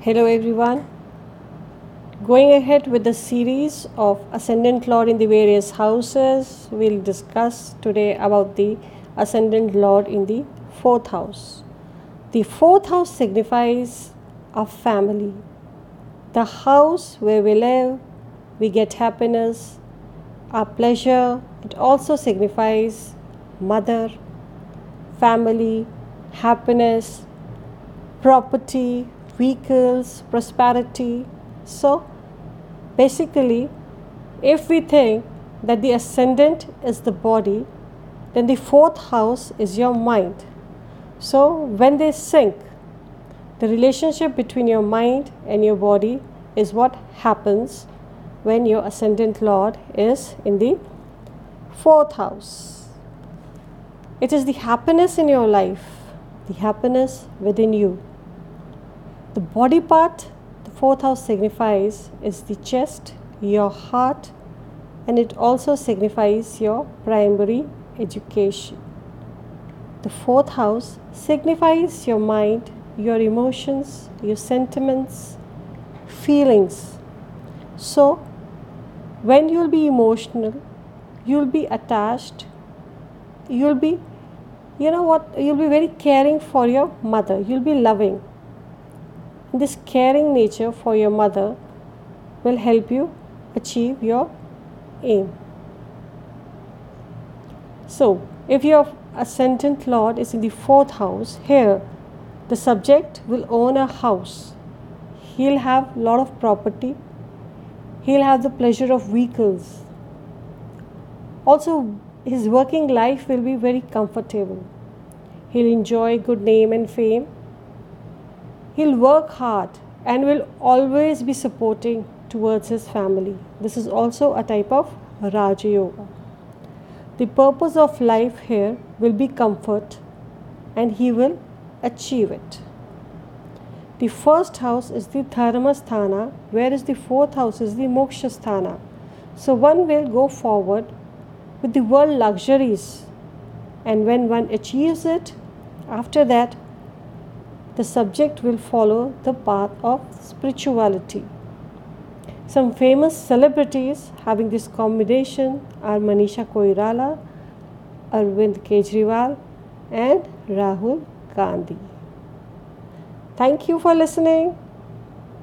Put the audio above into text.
Hello, everyone. Going ahead with the series of Ascendant Lord in the various houses, we'll discuss today about the Ascendant Lord in the fourth house. The fourth house signifies our family, the house where we live, we get happiness, our pleasure. It also signifies mother, family, happiness, property, vehicles, prosperity. So, basically, if we think that the ascendant is the body, then the fourth house is your mind. So, when they sync, the relationship between your mind and your body is what happens when your ascendant lord is in the fourth house. It is the happiness in your life, the happiness within you the body part, the fourth house signifies, is the chest, your heart, and it also signifies your primary education. The fourth house signifies your mind, your emotions, your sentiments, feelings. So, when you'll be emotional, you'll be attached, you'll be, you know what, you'll be very caring for your mother, you'll be loving this caring nature for your mother will help you achieve your aim. So, if your ascendant lord is in the fourth house, here the subject will own a house. He'll have lot of property. He'll have the pleasure of vehicles. Also, his working life will be very comfortable. He'll enjoy good name and fame he'll work hard and will always be supporting towards his family. This is also a type of Raja Yoga. The purpose of life here will be comfort and he will achieve it. The first house is the Dharma Sthana, whereas the fourth house is the Mokshasthana. So one will go forward with the world luxuries, and when one achieves it, after that the subject will follow the path of spirituality. Some famous celebrities having this combination are Manisha Koirala, Arvind Kejriwal, and Rahul Gandhi. Thank you for listening.